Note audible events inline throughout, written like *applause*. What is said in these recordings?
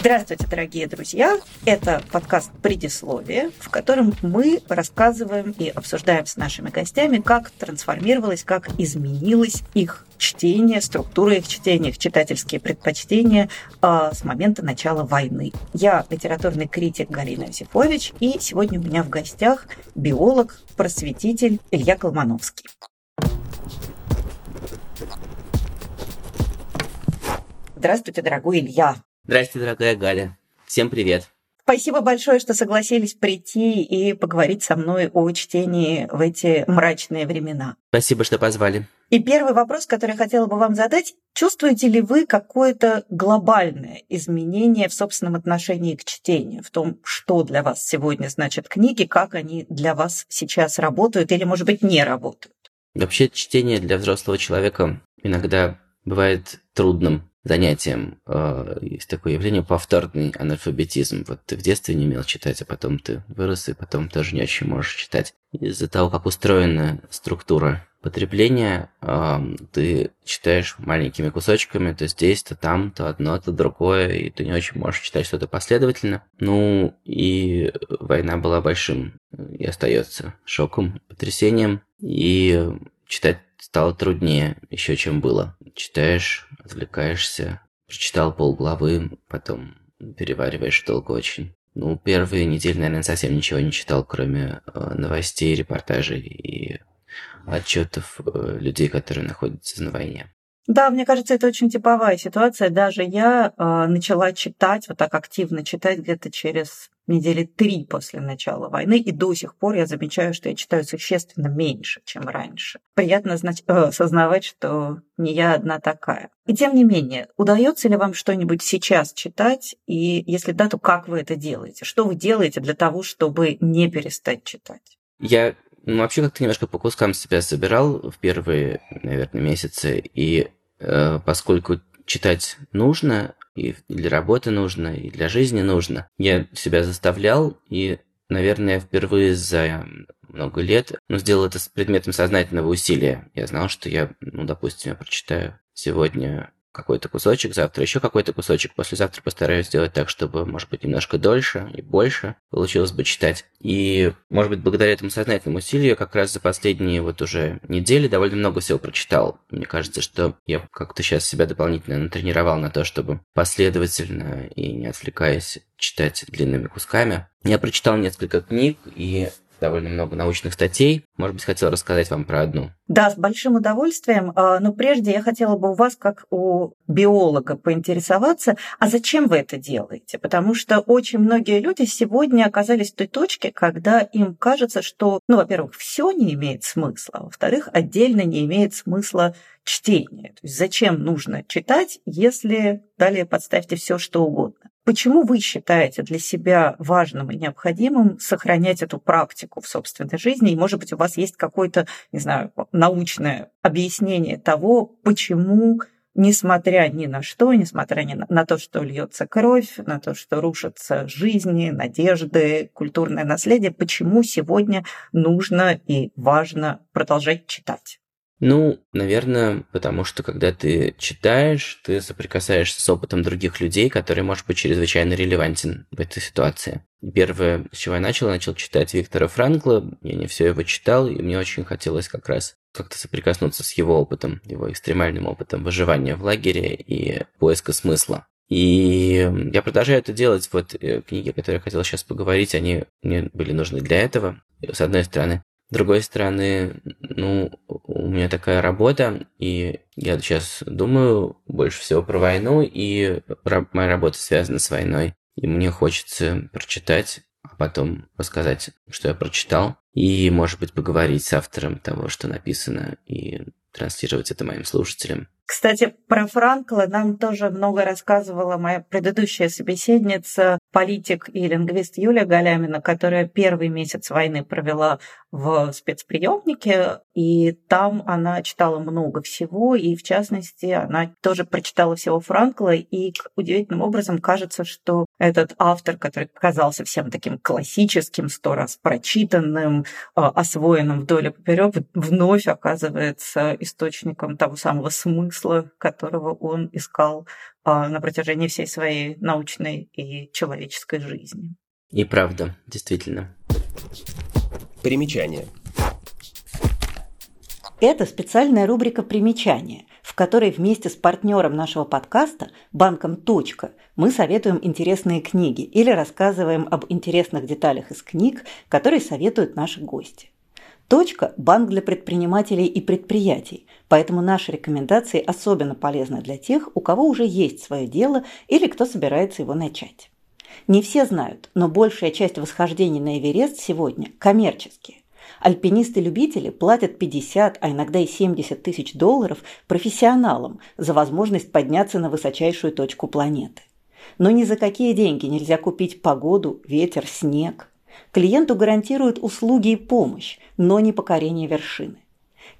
Здравствуйте, дорогие друзья! Это подкаст «Предисловие», в котором мы рассказываем и обсуждаем с нашими гостями, как трансформировалось, как изменилось их чтение, структура их чтения, их читательские предпочтения э, с момента начала войны. Я литературный критик Галина Юсифович, и сегодня у меня в гостях биолог, просветитель Илья Колмановский. Здравствуйте, дорогой Илья. Здравствуйте, дорогая Галя. Всем привет. Спасибо большое, что согласились прийти и поговорить со мной о чтении в эти мрачные времена. Спасибо, что позвали. И первый вопрос, который я хотела бы вам задать. Чувствуете ли вы какое-то глобальное изменение в собственном отношении к чтению, в том, что для вас сегодня значат книги, как они для вас сейчас работают или, может быть, не работают? Вообще, чтение для взрослого человека иногда бывает трудным занятием. Э, есть такое явление повторный анальфабетизм. Вот ты в детстве не умел читать, а потом ты вырос, и потом тоже не очень можешь читать. Из-за того, как устроена структура потребления, ты читаешь маленькими кусочками, то здесь, то там, то одно, то другое, и ты не очень можешь читать что-то последовательно. Ну, и война была большим и остается шоком, потрясением, и читать стало труднее еще, чем было. Читаешь, отвлекаешься, прочитал полглавы, потом перевариваешь долго очень. Ну, первые недели, наверное, совсем ничего не читал, кроме э, новостей, репортажей и отчетов э, людей, которые находятся на войне. Да, мне кажется, это очень типовая ситуация. Даже я э, начала читать, вот так активно читать где-то через недели три после начала войны, и до сих пор я замечаю, что я читаю существенно меньше, чем раньше. Приятно знать, э, осознавать, что не я одна такая. И тем не менее, удается ли вам что-нибудь сейчас читать? И если да, то как вы это делаете? Что вы делаете для того, чтобы не перестать читать? Я ну, вообще как-то немножко по кускам себя собирал в первые, наверное, месяцы. И э, поскольку читать нужно, и для работы нужно, и для жизни нужно. Я себя заставлял, и, наверное, впервые за много лет, ну, сделал это с предметом сознательного усилия. Я знал, что я, ну, допустим, я прочитаю сегодня какой-то кусочек, завтра еще какой-то кусочек, послезавтра постараюсь сделать так, чтобы, может быть, немножко дольше и больше получилось бы читать. И, может быть, благодаря этому сознательному усилию, как раз за последние вот уже недели довольно много всего прочитал. Мне кажется, что я как-то сейчас себя дополнительно натренировал на то, чтобы последовательно и не отвлекаясь читать длинными кусками. Я прочитал несколько книг, и довольно много научных статей. Может быть, хотел рассказать вам про одну. Да, с большим удовольствием. А, но прежде я хотела бы у вас, как у биолога, поинтересоваться, а зачем вы это делаете? Потому что очень многие люди сегодня оказались в той точке, когда им кажется, что, ну, во-первых, все не имеет смысла, а во-вторых, отдельно не имеет смысла чтение. То есть зачем нужно читать, если далее подставьте все, что угодно. Почему вы считаете для себя важным и необходимым сохранять эту практику в собственной жизни? И, может быть, у вас есть какое-то, не знаю, научное объяснение того, почему несмотря ни на что, несмотря ни на, то, что льется кровь, на то, что рушатся жизни, надежды, культурное наследие, почему сегодня нужно и важно продолжать читать? Ну, наверное, потому что когда ты читаешь, ты соприкасаешься с опытом других людей, который может быть чрезвычайно релевантен в этой ситуации. Первое, с чего я начал, начал читать Виктора Франкла. Я не все его читал, и мне очень хотелось как раз как-то соприкоснуться с его опытом, его экстремальным опытом выживания в лагере и поиска смысла. И я продолжаю это делать. Вот э, книги, о которых я хотел сейчас поговорить, они мне были нужны для этого. С одной стороны. С другой стороны, ну, у меня такая работа, и я сейчас думаю больше всего про войну, и моя работа связана с войной. И мне хочется прочитать, а потом рассказать, что я прочитал, и, может быть, поговорить с автором того, что написано, и транслировать это моим слушателям. Кстати, про Франкла нам тоже много рассказывала моя предыдущая собеседница, политик и лингвист Юлия Галямина, которая первый месяц войны провела в спецприемнике, и там она читала много всего, и в частности она тоже прочитала всего Франкла, и удивительным образом кажется, что этот автор, который казался всем таким классическим, сто раз прочитанным, а, освоенным вдоль и поперек, вновь оказывается источником того самого смысла, которого он искал а, на протяжении всей своей научной и человеческой жизни. И правда, действительно. Примечание. Это специальная рубрика «Примечания», в которой вместе с партнером нашего подкаста, банком «Точка», мы советуем интересные книги или рассказываем об интересных деталях из книг, которые советуют наши гости. «Точка» – банк для предпринимателей и предприятий, поэтому наши рекомендации особенно полезны для тех, у кого уже есть свое дело или кто собирается его начать. Не все знают, но большая часть восхождений на Эверест сегодня коммерческие. Альпинисты-любители платят 50, а иногда и 70 тысяч долларов профессионалам за возможность подняться на высочайшую точку планеты. Но ни за какие деньги нельзя купить погоду, ветер, снег. Клиенту гарантируют услуги и помощь, но не покорение вершины.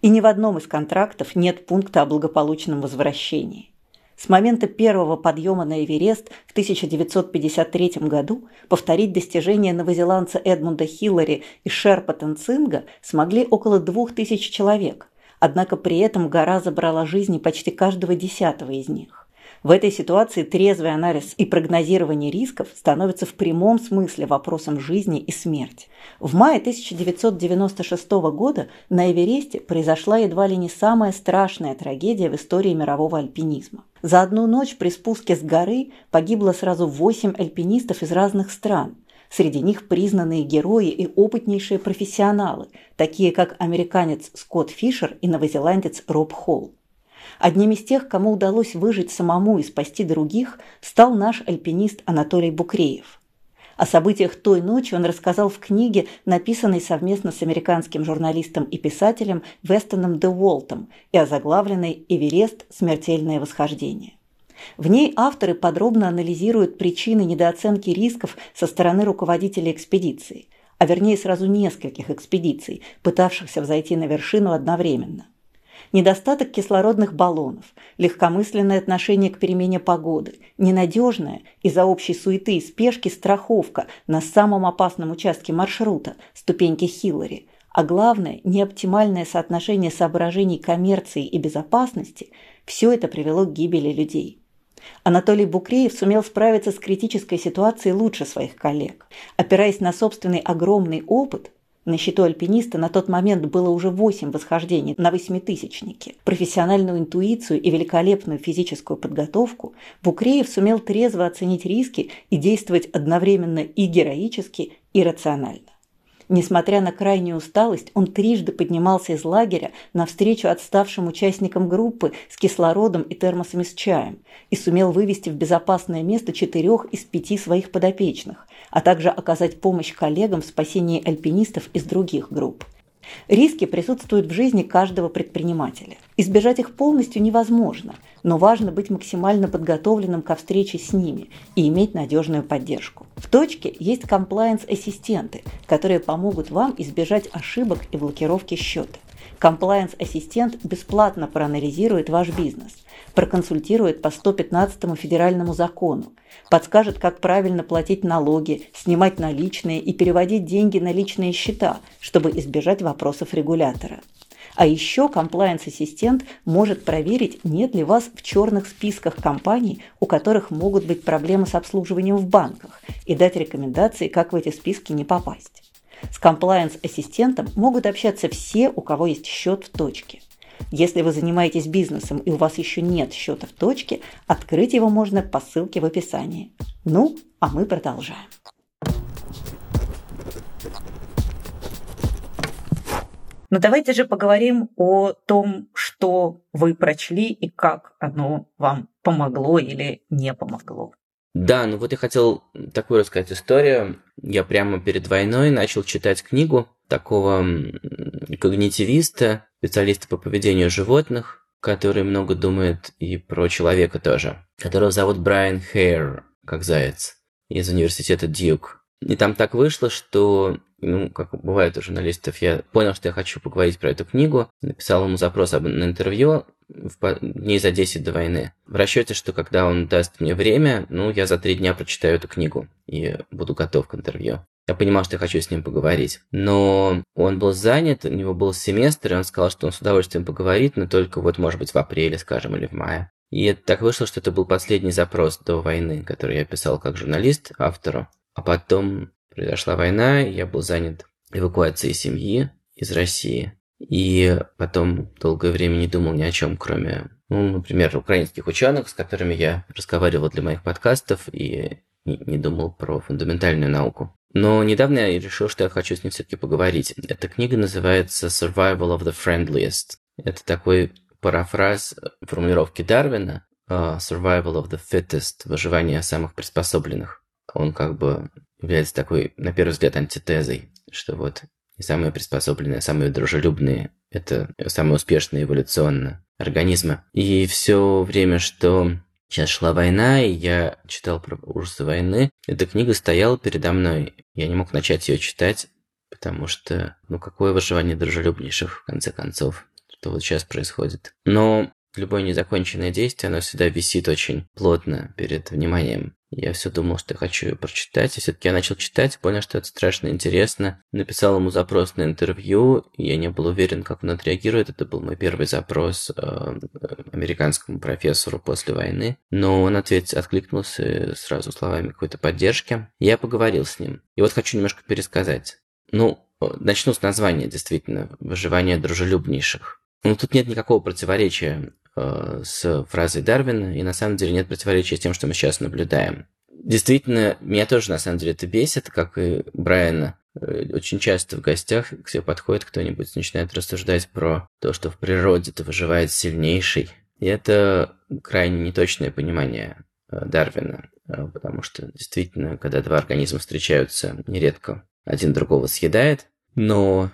И ни в одном из контрактов нет пункта о благополучном возвращении. С момента первого подъема на Эверест в 1953 году повторить достижения новозеландца Эдмунда Хиллари и Шерпа Тенцинга смогли около двух тысяч человек, однако при этом гора забрала жизни почти каждого десятого из них. В этой ситуации трезвый анализ и прогнозирование рисков становятся в прямом смысле вопросом жизни и смерти. В мае 1996 года на Эвересте произошла едва ли не самая страшная трагедия в истории мирового альпинизма. За одну ночь при спуске с горы погибло сразу 8 альпинистов из разных стран. Среди них признанные герои и опытнейшие профессионалы, такие как американец Скотт Фишер и новозеландец Роб Холл. Одним из тех, кому удалось выжить самому и спасти других, стал наш альпинист Анатолий Букреев. О событиях той ночи он рассказал в книге, написанной совместно с американским журналистом и писателем Вестоном де Уолтом и озаглавленной «Эверест. Смертельное восхождение». В ней авторы подробно анализируют причины недооценки рисков со стороны руководителей экспедиции, а вернее сразу нескольких экспедиций, пытавшихся взойти на вершину одновременно – недостаток кислородных баллонов, легкомысленное отношение к перемене погоды, ненадежная из-за общей суеты и спешки страховка на самом опасном участке маршрута – ступеньки Хиллари, а главное – неоптимальное соотношение соображений коммерции и безопасности – все это привело к гибели людей. Анатолий Букреев сумел справиться с критической ситуацией лучше своих коллег. Опираясь на собственный огромный опыт, на счету альпиниста на тот момент было уже 8 восхождений на восьмитысячнике. Профессиональную интуицию и великолепную физическую подготовку Букреев сумел трезво оценить риски и действовать одновременно и героически, и рационально. Несмотря на крайнюю усталость, он трижды поднимался из лагеря навстречу отставшим участникам группы с кислородом и термосами с чаем и сумел вывести в безопасное место четырех из пяти своих подопечных, а также оказать помощь коллегам в спасении альпинистов из других групп. Риски присутствуют в жизни каждого предпринимателя. Избежать их полностью невозможно, но важно быть максимально подготовленным ко встрече с ними и иметь надежную поддержку. В точке есть комплайенс-ассистенты, которые помогут вам избежать ошибок и блокировки счета. Комплайенс-ассистент бесплатно проанализирует ваш бизнес, проконсультирует по 115 федеральному закону, подскажет, как правильно платить налоги, снимать наличные и переводить деньги на личные счета, чтобы избежать вопросов регулятора. А еще комплайенс-ассистент может проверить, нет ли вас в черных списках компаний, у которых могут быть проблемы с обслуживанием в банках, и дать рекомендации, как в эти списки не попасть. С комплайенс-ассистентом могут общаться все, у кого есть счет в точке. Если вы занимаетесь бизнесом и у вас еще нет счета в точке, открыть его можно по ссылке в описании. Ну, а мы продолжаем. Но ну, давайте же поговорим о том, что вы прочли и как оно вам помогло или не помогло. Да, ну вот я хотел такую рассказать историю. Я прямо перед войной начал читать книгу такого когнитивиста, специалиста по поведению животных, который много думает и про человека тоже, которого зовут Брайан Хейр, как заяц, из университета Дьюк. И там так вышло, что, ну, как бывает у журналистов, я понял, что я хочу поговорить про эту книгу, написал ему запрос на интервью в дней за 10 до войны. В расчете, что когда он даст мне время, ну, я за три дня прочитаю эту книгу и буду готов к интервью. Я понимал, что я хочу с ним поговорить. Но он был занят, у него был семестр, и он сказал, что он с удовольствием поговорит, но только вот, может быть, в апреле, скажем, или в мае. И так вышло, что это был последний запрос до войны, который я писал как журналист автору. А потом произошла война, я был занят эвакуацией семьи из России. И потом долгое время не думал ни о чем, кроме, ну, например, украинских ученых, с которыми я разговаривал для моих подкастов, и не думал про фундаментальную науку. Но недавно я решил, что я хочу с ним все-таки поговорить. Эта книга называется Survival of the Friendliest. Это такой парафраз формулировки Дарвина uh, Survival of the Fittest, выживание самых приспособленных. Он как бы является такой, на первый взгляд, антитезой, что вот и самые приспособленные, самые дружелюбные – это самые успешные эволюционно организмы. И все время, что Сейчас шла война, и я читал про ужасы войны. Эта книга стояла передо мной. Я не мог начать ее читать, потому что, ну, какое выживание дружелюбнейших, в конце концов, что вот сейчас происходит. Но любое незаконченное действие, оно всегда висит очень плотно перед вниманием. Я все думал, что хочу ее прочитать, и все-таки я начал читать, понял, что это страшно интересно. Написал ему запрос на интервью, и я не был уверен, как он отреагирует. Это был мой первый запрос э, американскому профессору после войны. Но он ответил, откликнулся сразу словами какой-то поддержки. Я поговорил с ним. И вот хочу немножко пересказать. Ну, начну с названия, действительно, «Выживание дружелюбнейших». Ну, тут нет никакого противоречия Э, с фразой Дарвина, и на самом деле нет противоречия с тем, что мы сейчас наблюдаем. Действительно, меня тоже на самом деле это бесит, как и Брайана. Э, очень часто в гостях к себе подходит кто-нибудь, начинает рассуждать про то, что в природе-то выживает сильнейший. И это крайне неточное понимание э, Дарвина, потому что действительно, когда два организма встречаются, нередко один другого съедает. Но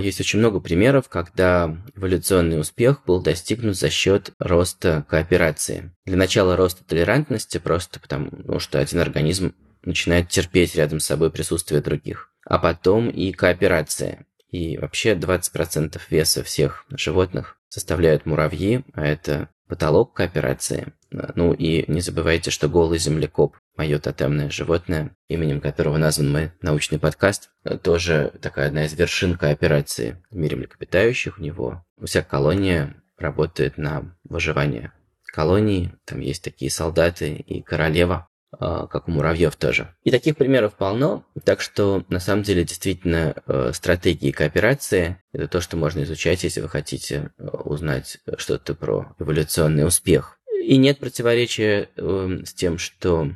есть очень много примеров, когда эволюционный успех был достигнут за счет роста кооперации. Для начала роста толерантности просто потому, ну, что один организм начинает терпеть рядом с собой присутствие других. А потом и кооперация. И вообще 20% веса всех животных составляют муравьи, а это потолок кооперации. Ну и не забывайте, что голый землекоп, мое тотемное животное, именем которого назван мой научный подкаст, тоже такая одна из вершин кооперации в мире млекопитающих. У него вся колония работает на выживание колонии. Там есть такие солдаты и королева, а, как у муравьев тоже. И таких примеров полно, так что на самом деле действительно э, стратегии кооперации – это то, что можно изучать, если вы хотите э, узнать что-то про эволюционный успех. И нет противоречия эм, с тем, что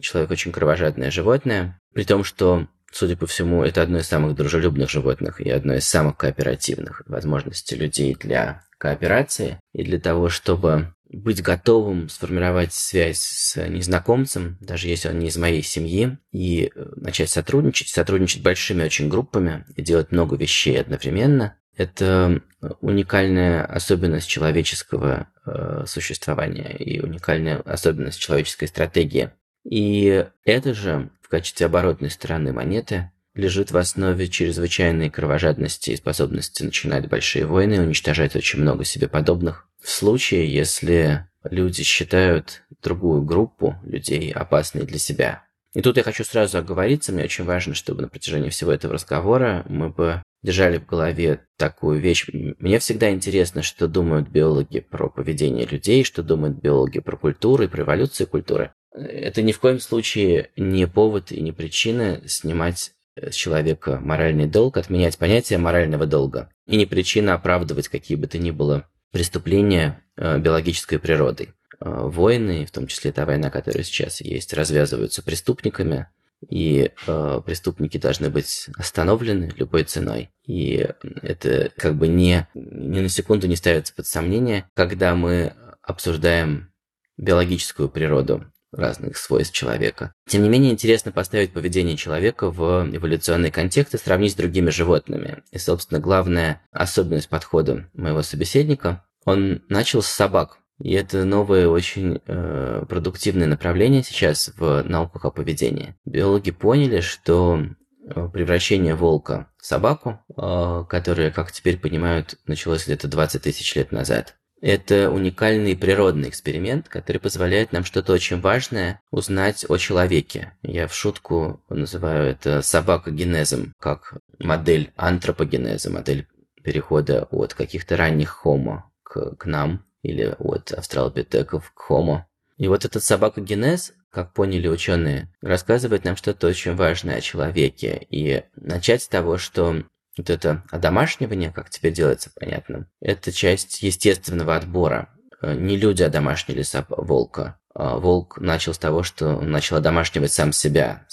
человек очень кровожадное животное, при том, что Судя по всему, это одно из самых дружелюбных животных и одно из самых кооперативных. Возможности людей для кооперации и для того, чтобы быть готовым сформировать связь с незнакомцем, даже если он не из моей семьи, и э, начать сотрудничать, сотрудничать большими очень группами и делать много вещей одновременно, это уникальная особенность человеческого э, существования и уникальная особенность человеческой стратегии. И это же в качестве оборотной стороны монеты лежит в основе чрезвычайной кровожадности и способности начинать большие войны уничтожать очень много себе подобных. В случае, если люди считают другую группу людей опасной для себя. И тут я хочу сразу оговориться, мне очень важно, чтобы на протяжении всего этого разговора мы бы держали в голове такую вещь. Мне всегда интересно, что думают биологи про поведение людей, что думают биологи про культуру и про эволюцию культуры. Это ни в коем случае не повод и не причина снимать с человека моральный долг, отменять понятие морального долга. И не причина оправдывать какие бы то ни было преступления э, биологической природой. Э, войны, в том числе та война, которая сейчас есть, развязываются преступниками, и э, преступники должны быть остановлены любой ценой. И это как бы не, ни на секунду не ставится под сомнение, когда мы обсуждаем биологическую природу разных свойств человека. Тем не менее, интересно поставить поведение человека в эволюционный контекст и сравнить с другими животными. И, собственно, главная особенность подхода моего собеседника он начал с собак. И это новое очень э, продуктивное направление сейчас в науках о поведении. Биологи поняли, что э, превращение волка в собаку, э, которое, как теперь понимают, началось где-то 20 тысяч лет назад, это уникальный природный эксперимент, который позволяет нам что-то очень важное узнать о человеке. Я в шутку называю это собакогенезом, как модель антропогенеза, модель перехода от каких-то ранних хомо к, к нам или от австралопитеков к Homo. И вот этот собакогенез, как поняли ученые, рассказывает нам что-то очень важное о человеке. И начать с того, что вот это одомашнивание, как теперь делается понятно, это часть естественного отбора. Э, не люди одомашнили волка, а волк начал с того, что он начал одомашнивать сам себя,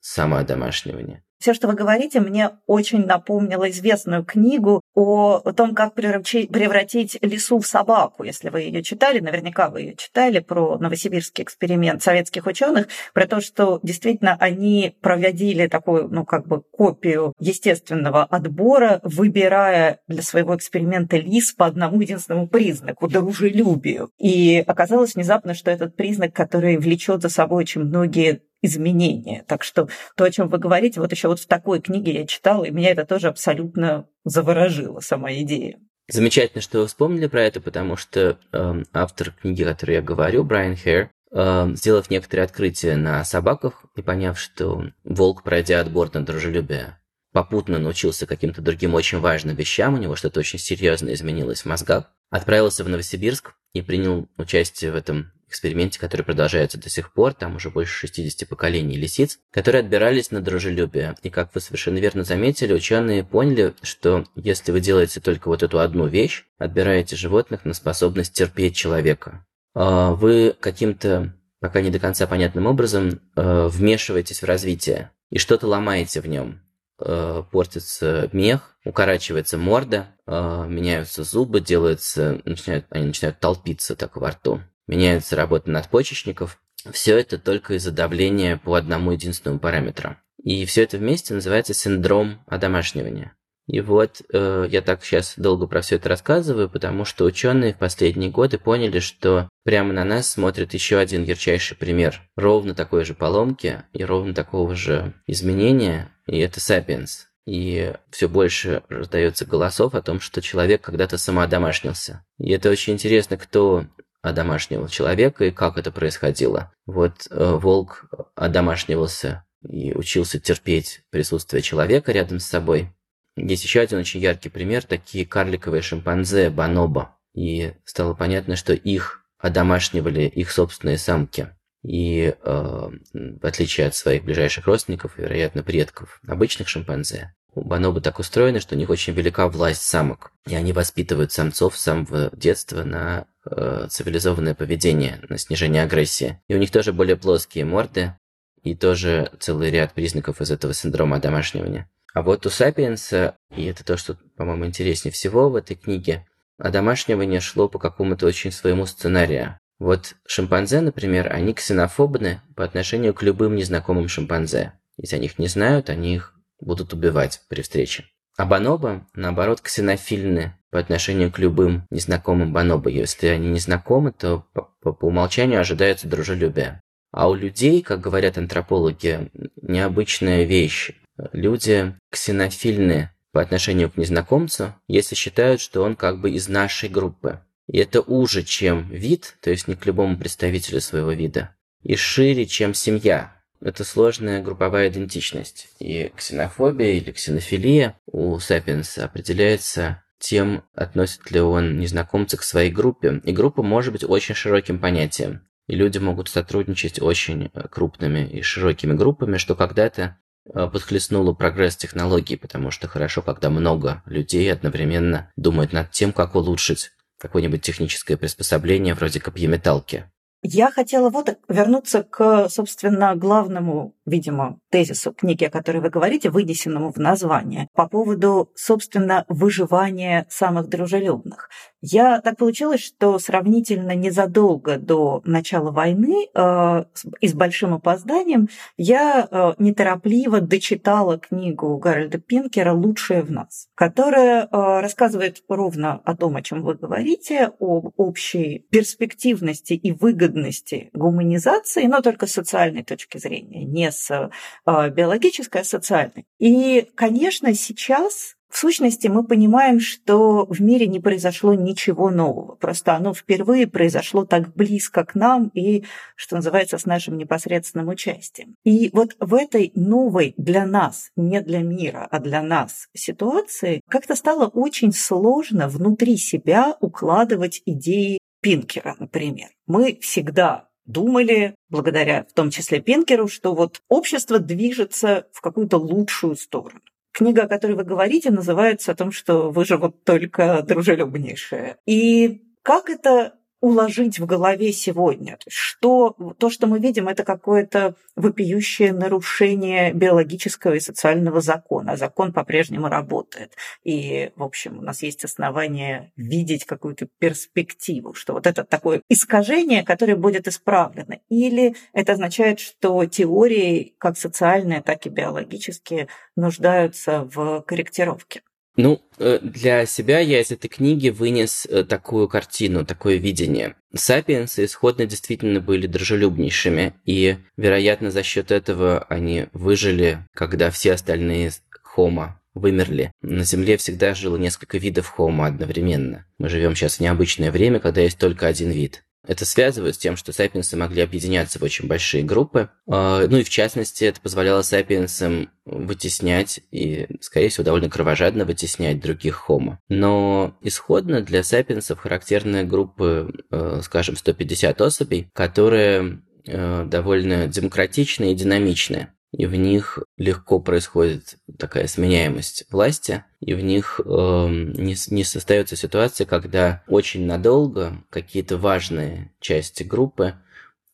самоодомашнивание. Все, что вы говорите, мне очень напомнило известную книгу о том, как превратить лису в собаку. Если вы ее читали, наверняка вы ее читали про новосибирский эксперимент советских ученых, про то, что действительно они проводили такую, ну, как бы копию естественного отбора, выбирая для своего эксперимента лис по одному единственному признаку – дружелюбию. И оказалось внезапно, что этот признак, который влечет за собой очень многие изменения. Так что то, о чем вы говорите, вот еще вот в такой книге я читала, и меня это тоже абсолютно заворожило, сама идея. Замечательно, что вы вспомнили про это, потому что э, автор книги, о которой я говорю, Брайан Хэр, э, сделав некоторые открытия на собаках и поняв, что волк, пройдя отбор на дружелюбие, попутно научился каким-то другим очень важным вещам, у него что-то очень серьезно изменилось в мозгах, отправился в Новосибирск и принял участие в этом эксперименте, который продолжается до сих пор, там уже больше 60 поколений лисиц, которые отбирались на дружелюбие. И как вы совершенно верно заметили, ученые поняли, что если вы делаете только вот эту одну вещь, отбираете животных на способность терпеть человека, а вы каким-то пока не до конца понятным образом э, вмешиваетесь в развитие и что-то ломаете в нем. Э, портится мех, укорачивается морда, э, меняются зубы, делаются, начинают, они начинают толпиться так во рту меняется работа надпочечников. Все это только из-за давления по одному единственному параметру. И все это вместе называется синдром одомашнивания. И вот э, я так сейчас долго про все это рассказываю, потому что ученые в последние годы поняли, что прямо на нас смотрит еще один ярчайший пример ровно такой же поломки и ровно такого же изменения, и это Sapiens. И все больше раздается голосов о том, что человек когда-то самоодомашнился. И это очень интересно, кто одомашнивал человека и как это происходило. Вот э, волк одомашнивался и учился терпеть присутствие человека рядом с собой. Есть еще один очень яркий пример, такие карликовые шимпанзе бонобо. И стало понятно, что их одомашнивали их собственные самки. И э, в отличие от своих ближайших родственников, вероятно, предков обычных шимпанзе, Бонобо так устроены, что у них очень велика власть самок, и они воспитывают самцов с самого детства на э, цивилизованное поведение, на снижение агрессии. И у них тоже более плоские морды, и тоже целый ряд признаков из этого синдрома одомашнивания. А вот у Сапиенса, и это то, что, по-моему, интереснее всего в этой книге, одомашнивание шло по какому-то очень своему сценарию. Вот шимпанзе, например, они ксенофобны по отношению к любым незнакомым шимпанзе. Если они их не знают, они их будут убивать при встрече. А бонобо, наоборот, ксенофильны по отношению к любым незнакомым бонобо. Если они не знакомы, то по, по умолчанию ожидается дружелюбие. А у людей, как говорят антропологи, необычная вещь. Люди ксенофильны по отношению к незнакомцу, если считают, что он как бы из нашей группы. И это уже, чем вид, то есть не к любому представителю своего вида, и шире, чем семья, это сложная групповая идентичность. И ксенофобия или ксенофилия у Сапиенса определяется тем, относит ли он незнакомца к своей группе. И группа может быть очень широким понятием. И люди могут сотрудничать очень э, крупными и широкими группами, что когда-то э, подхлестнуло прогресс технологий, потому что хорошо, когда много людей одновременно думают над тем, как улучшить какое-нибудь техническое приспособление вроде копьеметалки. Я хотела вот вернуться к, собственно, главному видимо, тезису книги, о которой вы говорите, вынесенному в название, по поводу, собственно, выживания самых дружелюбных. Я так получилось, что сравнительно незадолго до начала войны э, и с большим опозданием я э, неторопливо дочитала книгу Гарольда Пинкера «Лучшее в нас», которая э, рассказывает ровно о том, о чем вы говорите, об общей перспективности и выгодности гуманизации, но только с социальной точки зрения, не с э, биологической, а социальной. И, конечно, сейчас в сущности, мы понимаем, что в мире не произошло ничего нового. Просто оно впервые произошло так близко к нам и, что называется, с нашим непосредственным участием. И вот в этой новой для нас, не для мира, а для нас ситуации, как-то стало очень сложно внутри себя укладывать идеи Пинкера, например. Мы всегда думали, благодаря в том числе Пинкеру, что вот общество движется в какую-то лучшую сторону. Книга, о которой вы говорите, называется о том, что выживут только дружелюбнейшие. И как это уложить в голове сегодня. Что, то, что мы видим, это какое-то вопиющее нарушение биологического и социального закона. Закон по-прежнему работает. И, в общем, у нас есть основания видеть какую-то перспективу, что вот это такое искажение, которое будет исправлено. Или это означает, что теории, как социальные, так и биологические, нуждаются в корректировке. Ну, э, для себя я из этой книги вынес э, такую картину, такое видение. Сапиенсы исходно действительно были дружелюбнейшими, и, вероятно, за счет этого они выжили, когда все остальные хома вымерли. На Земле всегда жило несколько видов хома одновременно. Мы живем сейчас в необычное время, когда есть только один вид. Это связывают с тем, что сапиенсы могли объединяться в очень большие группы. А, ну и в частности, это позволяло сапиенсам вытеснять и, скорее всего, довольно кровожадно вытеснять других хомо. Но исходно для сапиенсов характерны группы, э, скажем, 150 особей, которые э, довольно демократичные и динамичные и в них легко происходит такая сменяемость власти, и в них э, не, не создается ситуация, когда очень надолго какие-то важные части группы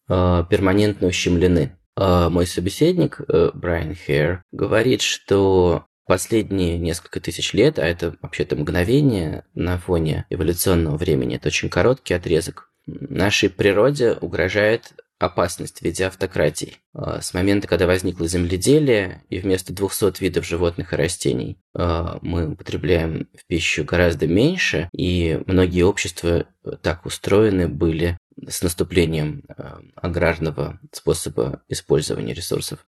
э, перманентно ущемлены. Э, мой собеседник э, Брайан Хейр говорит, что последние несколько тысяч лет, а это вообще-то мгновение на фоне эволюционного времени, это очень короткий отрезок, нашей природе угрожает опасность в виде автократий. А, с момента, когда возникло земледелие, и вместо 200 видов животных и растений а, мы употребляем в пищу гораздо меньше, и многие общества так устроены были с наступлением а, аграрного способа использования ресурсов,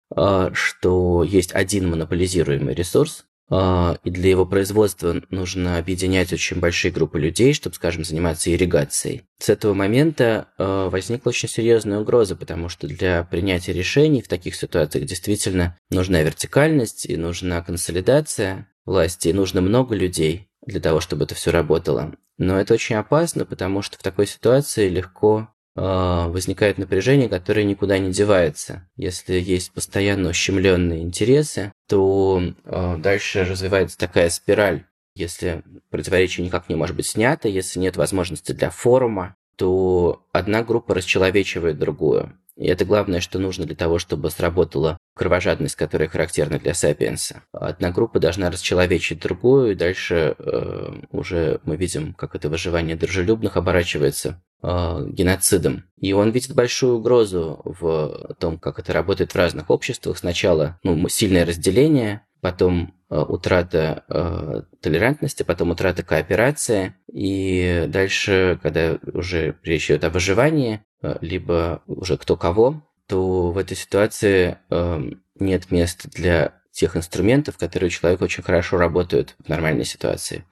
что есть один монополизируемый ресурс, и для его производства нужно объединять очень большие группы людей, чтобы, скажем, заниматься ирригацией. С этого момента а, возникла очень серьезная угроза, потому что для принятия решений в таких ситуациях действительно нужна вертикальность и нужна консолидация власти, и нужно много людей для того, чтобы это все работало. Но это очень опасно, потому что в такой ситуации легко а, возникает напряжение, которое никуда не девается. Если есть постоянно ущемленные интересы, то а, дальше развивается такая спираль. Если противоречие никак не может быть снято, если нет возможности для форума, то одна группа расчеловечивает другую. И это главное, что нужно для того, чтобы сработала кровожадность, которая характерна для сапиенса. Одна группа должна расчеловечить другую, и дальше э, уже мы видим, как это выживание дружелюбных оборачивается э, геноцидом. И он видит большую угрозу в том, как это работает в разных обществах. Сначала ну, сильное разделение, потом э, утрата э, толерантности, потом утрата кооперации, и дальше, когда уже речь идет о выживании, либо уже кто кого, то в этой ситуации э, нет места для тех инструментов, которые у человека очень хорошо работают в нормальной ситуации.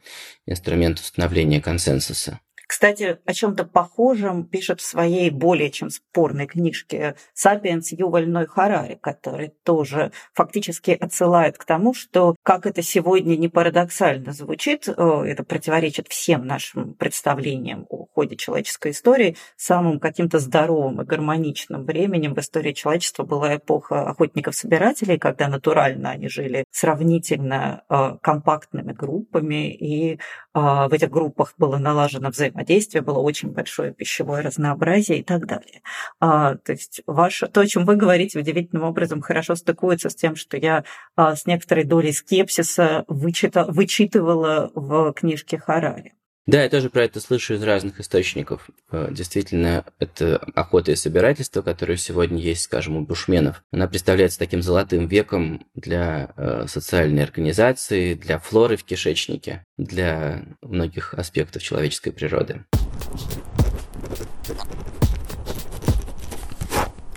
Инструмент установления консенсуса. Кстати, о чем-то похожем пишет в своей более чем спорной книжке «Сапиенс» Юваль Ной Харари, который тоже фактически отсылает к тому, что, как это сегодня не парадоксально звучит, э, это противоречит всем нашим представлениям о ходе человеческой истории самым каким-то здоровым и гармоничным временем в истории человечества была эпоха охотников-собирателей, когда натурально они жили сравнительно э, компактными группами, и э, в этих группах было налажено взаимодействие, было очень большое пищевое разнообразие и так далее. А, то есть ваше, то, о чем вы говорите, удивительным образом хорошо стыкуется с тем, что я а, с некоторой долей скепсиса вычита, вычитывала в книжке Харари. Да, я тоже про это слышу из разных источников. Э, действительно, это охота и собирательство, которое сегодня есть, скажем, у бушменов. Она представляется таким золотым веком для э, социальной организации, для флоры в кишечнике, для многих аспектов человеческой природы.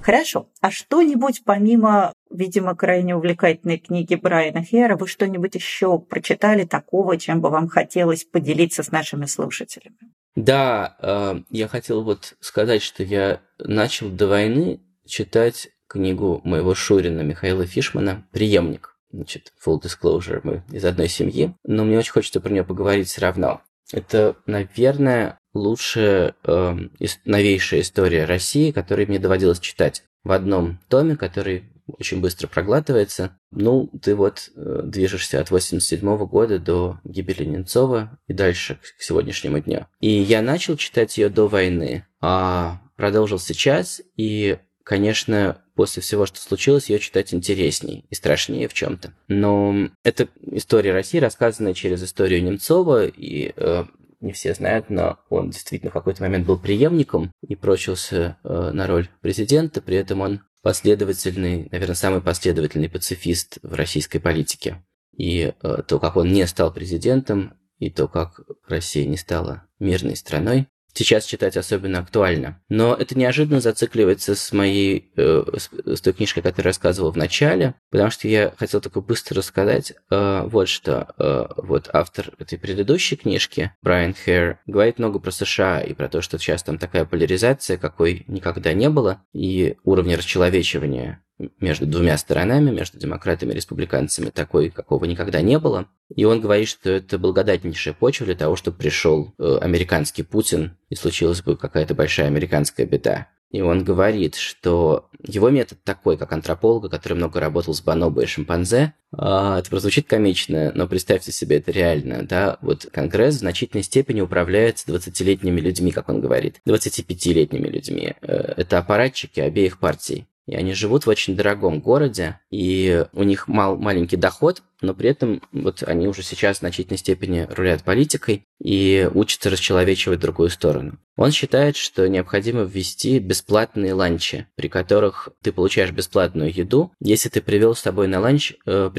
Хорошо. А что-нибудь помимо, видимо, крайне увлекательной книги Брайана Хера, вы что-нибудь еще прочитали такого, чем бы вам хотелось поделиться с нашими слушателями? Да, э, я хотел вот сказать, что я начал до войны читать книгу моего Шурина Михаила Фишмана «Приемник». Значит, full disclosure, мы из одной семьи, но мне очень хочется про нее поговорить все равно. Это, наверное, лучшая, э, новейшая история России, которую мне доводилось читать в одном томе, который очень быстро проглатывается. Ну, ты вот э, движешься от 87 года до гибели Немцова и дальше к сегодняшнему дню. И я начал читать ее до войны, а продолжил сейчас, и, конечно, после всего, что случилось, ее читать интересней и страшнее в чем-то. Но это история России, рассказанная через историю Немцова, и э, не все знают, но он действительно в какой-то момент был преемником и прочился э, на роль президента, при этом он последовательный, наверное, самый последовательный пацифист в российской политике. И э, то, как он не стал президентом, и то, как Россия не стала мирной страной, сейчас читать особенно актуально. Но это неожиданно зацикливается с моей, э, с, той книжкой, которую я рассказывал в начале, потому что я хотел только быстро рассказать э, вот что. Э, вот автор этой предыдущей книжки, Брайан Хэр, говорит много про США и про то, что сейчас там такая поляризация, какой никогда не было, и уровни расчеловечивания между двумя сторонами, между демократами и республиканцами, такой, какого никогда не было. И он говорит, что это благодатнейшая почва для того, чтобы пришел э, американский Путин и случилась бы какая-то большая американская беда. И он говорит, что его метод такой, как антрополога, который много работал с бонобо и шимпанзе, а, это прозвучит комично, но представьте себе это реально, да, вот Конгресс в значительной степени управляется 20-летними людьми, как он говорит, 25-летними людьми. Э, это аппаратчики обеих партий. И они живут в очень дорогом городе, и у них мал, маленький доход, но при этом вот они уже сейчас в значительной степени рулят политикой и учатся расчеловечивать другую сторону. Он считает, что необходимо ввести бесплатные ланчи, при которых ты получаешь бесплатную еду, если ты привел с собой на ланч э,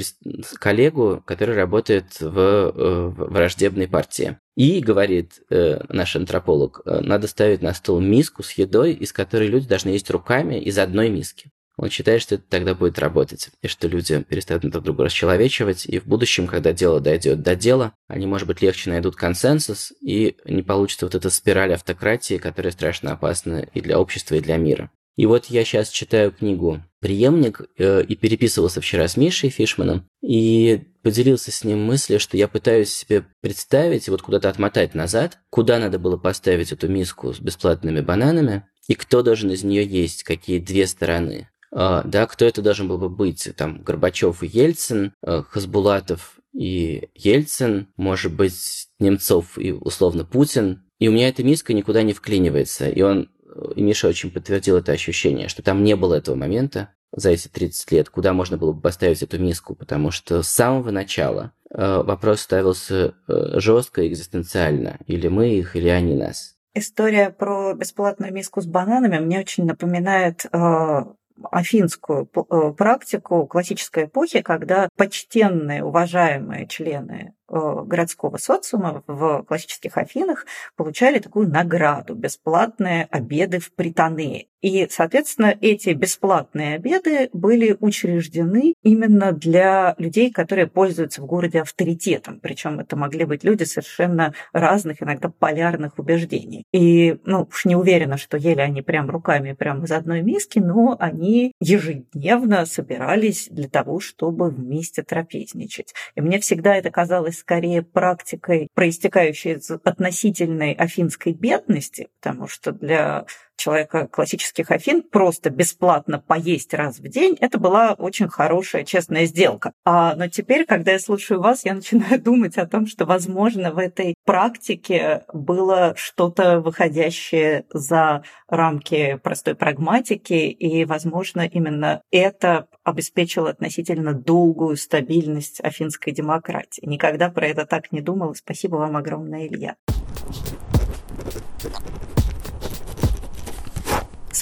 коллегу, который работает в э, враждебной партии. И, говорит э, наш антрополог, э, надо ставить на стол миску с едой, из которой люди должны есть руками из одной миски. Он считает, что это тогда будет работать, и что люди перестанут друг друга расчеловечивать, и в будущем, когда дело дойдет до дела, они, может быть, легче найдут консенсус, и не получится вот эта спираль автократии, которая страшно опасна и для общества, и для мира. И вот я сейчас читаю книгу «Приемник» э, и переписывался вчера с Мишей Фишманом, и поделился с ним мыслью, что я пытаюсь себе представить, вот куда-то отмотать назад, куда надо было поставить эту миску с бесплатными бананами, и кто должен из нее есть, какие две стороны. Uh, да, кто это должен был бы быть? Там Горбачев и Ельцин, uh, Хасбулатов и Ельцин, может быть, Немцов и условно Путин. И у меня эта миска никуда не вклинивается. И он и Миша очень подтвердил это ощущение, что там не было этого момента за эти 30 лет, куда можно было бы поставить эту миску, потому что с самого начала э, вопрос ставился жестко, экзистенциально. Или мы их, или они нас. История про бесплатную миску с бананами мне очень напоминает э, афинскую э, практику классической эпохи, когда почтенные, уважаемые члены городского социума в классических Афинах получали такую награду – бесплатные обеды в притонее. И, соответственно, эти бесплатные обеды были учреждены именно для людей, которые пользуются в городе авторитетом. Причем это могли быть люди совершенно разных, иногда полярных убеждений. И, ну, уж не уверена, что ели они прям руками, прям из одной миски, но они ежедневно собирались для того, чтобы вместе трапезничать. И мне всегда это казалось скорее практикой, проистекающей из относительной афинской бедности, потому что для человека классических Афин просто бесплатно поесть раз в день, это была очень хорошая, честная сделка. А, но теперь, когда я слушаю вас, я начинаю *laughs* думать о том, что, возможно, в этой практике было что-то выходящее за рамки простой прагматики, и, возможно, именно это обеспечило относительно долгую стабильность афинской демократии. Никогда про это так не думала. Спасибо вам огромное, Илья.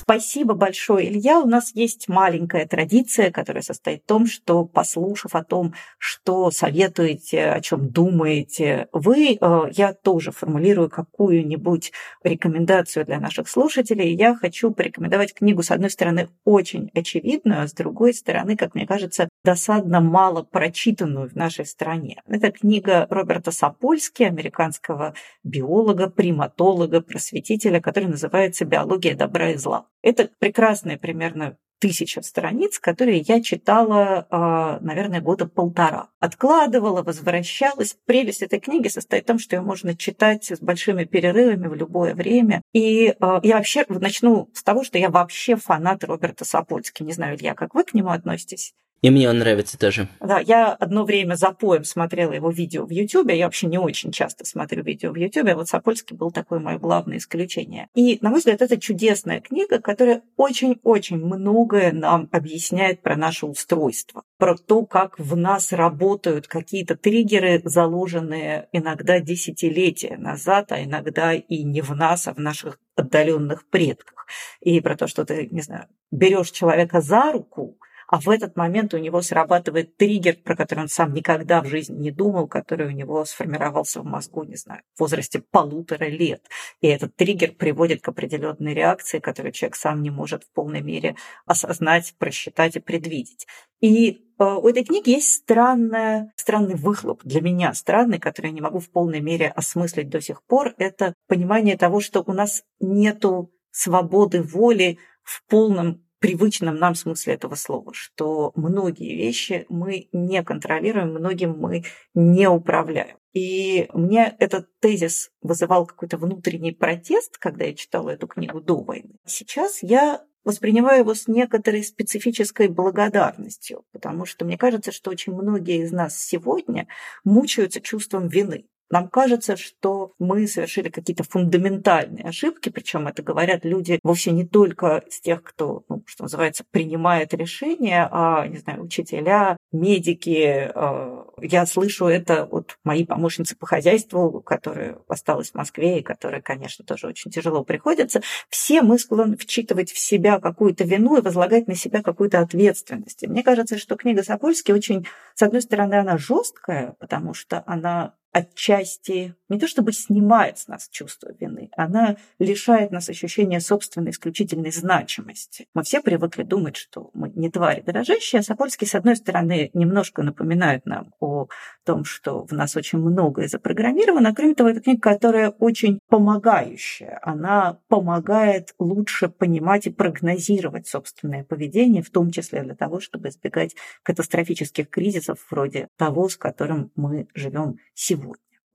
Спасибо большое, Илья. У нас есть маленькая традиция, которая состоит в том, что, послушав о том, что советуете, о чем думаете вы, э, я тоже формулирую какую-нибудь рекомендацию для наших слушателей. Я хочу порекомендовать книгу, с одной стороны, очень очевидную, а с другой стороны, как мне кажется, досадно мало прочитанную в нашей стране. Это книга Роберта Сапольски, американского биолога, приматолога, просветителя, которая называется «Биология добра и зла». Это прекрасная примерно тысяча страниц, которые я читала, а, наверное, года полтора. Откладывала, возвращалась. Прелесть этой книги состоит в том, что ее можно читать с большими перерывами в любое время. И а, я вообще начну с того, что я вообще фанат Роберта Сапольски. Не знаю, Илья, как вы к нему относитесь? И мне он нравится тоже. Да, я одно время за поем смотрела его видео в Ютубе. Я вообще не очень часто смотрю видео в Ютубе, вот Сапольский был такое мое главное исключение. И, на мой взгляд, это чудесная книга, которая очень-очень многое нам объясняет про наше устройство, про то, как в нас работают какие-то триггеры, заложенные иногда десятилетия назад, а иногда и не в нас, а в наших отдаленных предках. И про то, что ты, не знаю, берешь человека за руку, а в этот момент у него срабатывает триггер, про который он сам никогда в жизни не думал, который у него сформировался в мозгу, не знаю, в возрасте полутора лет. И этот триггер приводит к определенной реакции, которую человек сам не может в полной мере осознать, просчитать и предвидеть. И э, у этой книги есть странная, странный выхлоп для меня, странный, который я не могу в полной мере осмыслить до сих пор. Это понимание того, что у нас нету свободы воли в полном привычном нам смысле этого слова, что многие вещи мы не контролируем, многим мы не управляем. И мне этот тезис вызывал какой-то внутренний протест, когда я читала эту книгу до войны. Сейчас я воспринимаю его с некоторой специфической благодарностью, потому что мне кажется, что очень многие из нас сегодня мучаются чувством вины. Нам кажется, что мы совершили какие-то фундаментальные ошибки, причем это говорят люди вовсе не только с тех, кто, ну, что называется, принимает решения, а, не знаю, учителя, медики. А, я слышу это от моей помощницы по хозяйству, которая осталась в Москве и которая, конечно, тоже очень тяжело приходится. Все мы склонны вчитывать в себя какую-то вину и возлагать на себя какую-то ответственность. И мне кажется, что книга Сапольски очень, с одной стороны, она жесткая, потому что она отчасти не то чтобы снимает с нас чувство вины, она лишает нас ощущения собственной исключительной значимости. Мы все привыкли думать, что мы не твари дрожащие, а Сапольский, с одной стороны, немножко напоминает нам о том, что в нас очень многое запрограммировано, а кроме того, это книга, которая очень помогающая. Она помогает лучше понимать и прогнозировать собственное поведение, в том числе для того, чтобы избегать катастрофических кризисов вроде того, с которым мы живем сегодня.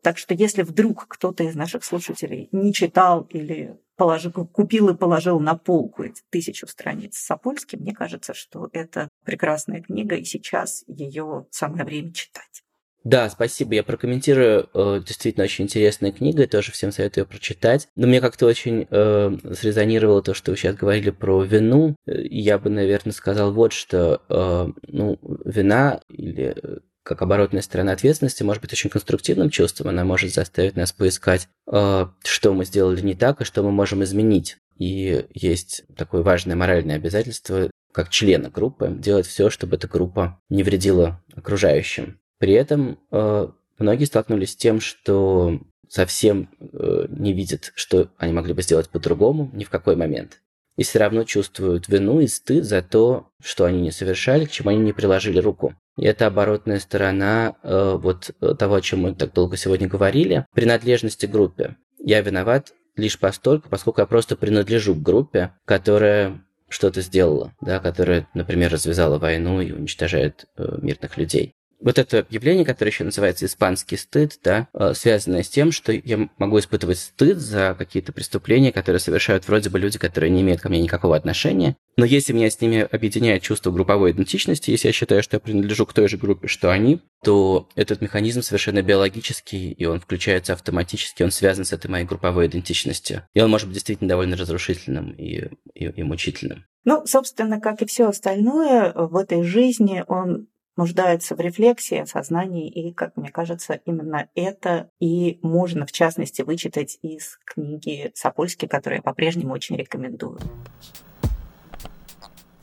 Так что если вдруг кто-то из наших слушателей не читал или положил, купил и положил на полку эти тысячу страниц Сапольски, мне кажется, что это прекрасная книга, и сейчас ее самое время читать. Да, спасибо. Я прокомментирую. Э, действительно, очень интересная книга, тоже всем советую прочитать. Но мне как-то очень э, срезонировало то, что вы сейчас говорили про вину. Я бы, наверное, сказал вот что. Э, ну, вина или как оборотная сторона ответственности может быть очень конструктивным чувством. Она может заставить нас поискать, э, что мы сделали не так и что мы можем изменить. И есть такое важное моральное обязательство, как члена группы, делать все, чтобы эта группа не вредила окружающим. При этом э, многие столкнулись с тем, что совсем э, не видят, что они могли бы сделать по-другому ни в какой момент. И все равно чувствуют вину и стыд за то, что они не совершали, к чему они не приложили руку. И это оборотная сторона э, вот э, того, о чем мы так долго сегодня говорили, принадлежности группе. Я виноват лишь постольку, поскольку я просто принадлежу к группе, которая что-то сделала, да, которая, например, развязала войну и уничтожает э, мирных людей. Вот это явление, которое еще называется испанский стыд, да, э, связанное с тем, что я могу испытывать стыд за какие-то преступления, которые совершают вроде бы люди, которые не имеют ко мне никакого отношения. Но если меня с ними объединяет чувство групповой идентичности, если я считаю, что я принадлежу к той же группе, что они, то этот механизм совершенно биологический, и он включается автоматически, он связан с этой моей групповой идентичностью. И он может быть действительно довольно разрушительным и, и, и мучительным. Ну, собственно, как и все остальное в этой жизни, он нуждается в рефлексии, осознании, и, как мне кажется, именно это и можно, в частности, вычитать из книги Сапольски, которую я по-прежнему очень рекомендую.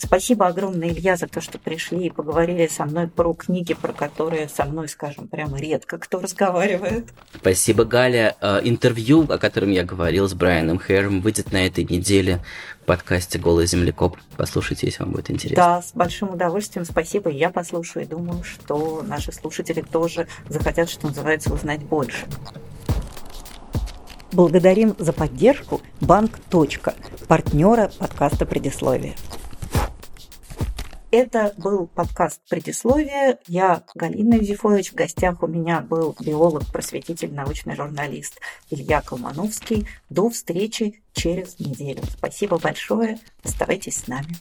Спасибо огромное, Илья, за то, что пришли и поговорили со мной про книги, про которые со мной, скажем, прямо редко кто разговаривает. Спасибо, Галя. Э, интервью, о котором я говорил с Брайаном Хэром, выйдет на этой неделе в подкасте «Голый землекоп». Послушайте, если вам будет интересно. Да, с большим удовольствием. Спасибо. Я послушаю и думаю, что наши слушатели тоже захотят, что называется, узнать больше. Благодарим за поддержку Банк. партнера подкаста «Предисловие». Это был подкаст «Предисловие». Я Галина Юзефович. В гостях у меня был биолог, просветитель, научный журналист Илья Колмановский. До встречи через неделю. Спасибо большое. Оставайтесь с нами.